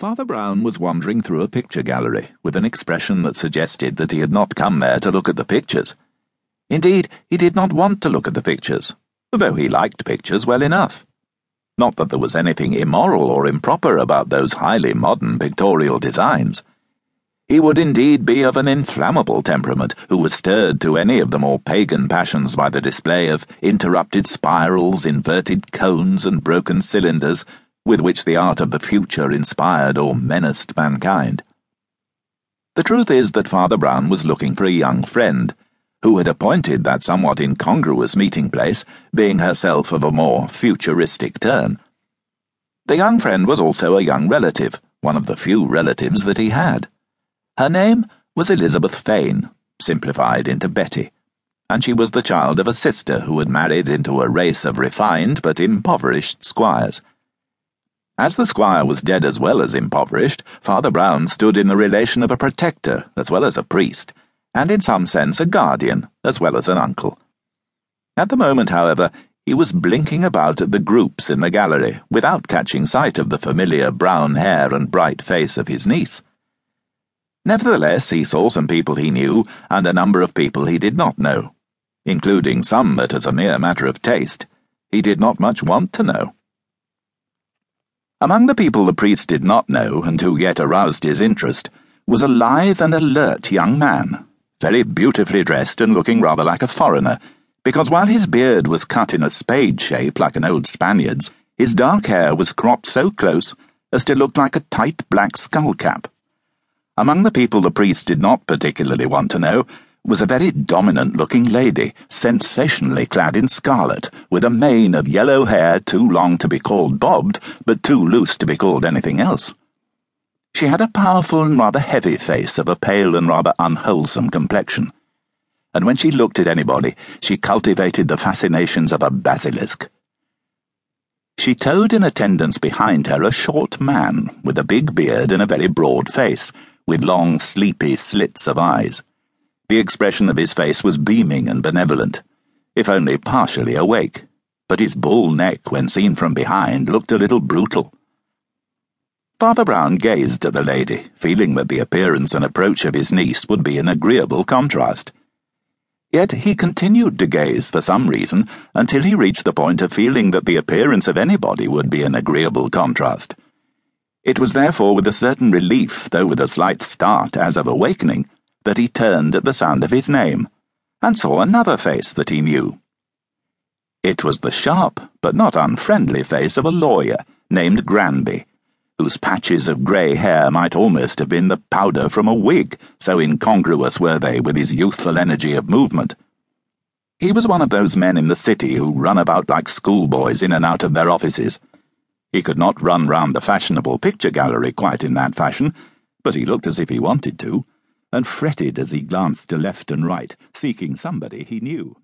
Father Brown was wandering through a picture gallery with an expression that suggested that he had not come there to look at the pictures. Indeed, he did not want to look at the pictures, though he liked pictures well enough. Not that there was anything immoral or improper about those highly modern pictorial designs. He would indeed be of an inflammable temperament who was stirred to any of the more pagan passions by the display of interrupted spirals, inverted cones, and broken cylinders with which the art of the future inspired or menaced mankind. The truth is that Father Brown was looking for a young friend, who had appointed that somewhat incongruous meeting place, being herself of a more futuristic turn. The young friend was also a young relative, one of the few relatives that he had. Her name was Elizabeth Fane, simplified into Betty, and she was the child of a sister who had married into a race of refined but impoverished squires. As the squire was dead as well as impoverished, Father Brown stood in the relation of a protector as well as a priest, and in some sense a guardian as well as an uncle. At the moment, however, he was blinking about at the groups in the gallery without catching sight of the familiar brown hair and bright face of his niece. Nevertheless, he saw some people he knew and a number of people he did not know, including some that, as a mere matter of taste, he did not much want to know. Among the people the priest did not know, and who yet aroused his interest, was a lithe and alert young man, very beautifully dressed and looking rather like a foreigner, because while his beard was cut in a spade shape like an old Spaniard's, his dark hair was cropped so close as to look like a tight black skull cap. Among the people the priest did not particularly want to know, was a very dominant looking lady, sensationally clad in scarlet, with a mane of yellow hair too long to be called bobbed, but too loose to be called anything else. She had a powerful and rather heavy face of a pale and rather unwholesome complexion, and when she looked at anybody, she cultivated the fascinations of a basilisk. She towed in attendance behind her a short man with a big beard and a very broad face, with long, sleepy slits of eyes. The expression of his face was beaming and benevolent, if only partially awake, but his bull neck, when seen from behind, looked a little brutal. Father Brown gazed at the lady, feeling that the appearance and approach of his niece would be an agreeable contrast. Yet he continued to gaze for some reason until he reached the point of feeling that the appearance of anybody would be an agreeable contrast. It was therefore with a certain relief, though with a slight start as of awakening, that he turned at the sound of his name, and saw another face that he knew. It was the sharp but not unfriendly face of a lawyer named Granby, whose patches of grey hair might almost have been the powder from a wig, so incongruous were they with his youthful energy of movement. He was one of those men in the city who run about like schoolboys in and out of their offices. He could not run round the fashionable picture gallery quite in that fashion, but he looked as if he wanted to and fretted as he glanced to left and right, seeking somebody he knew.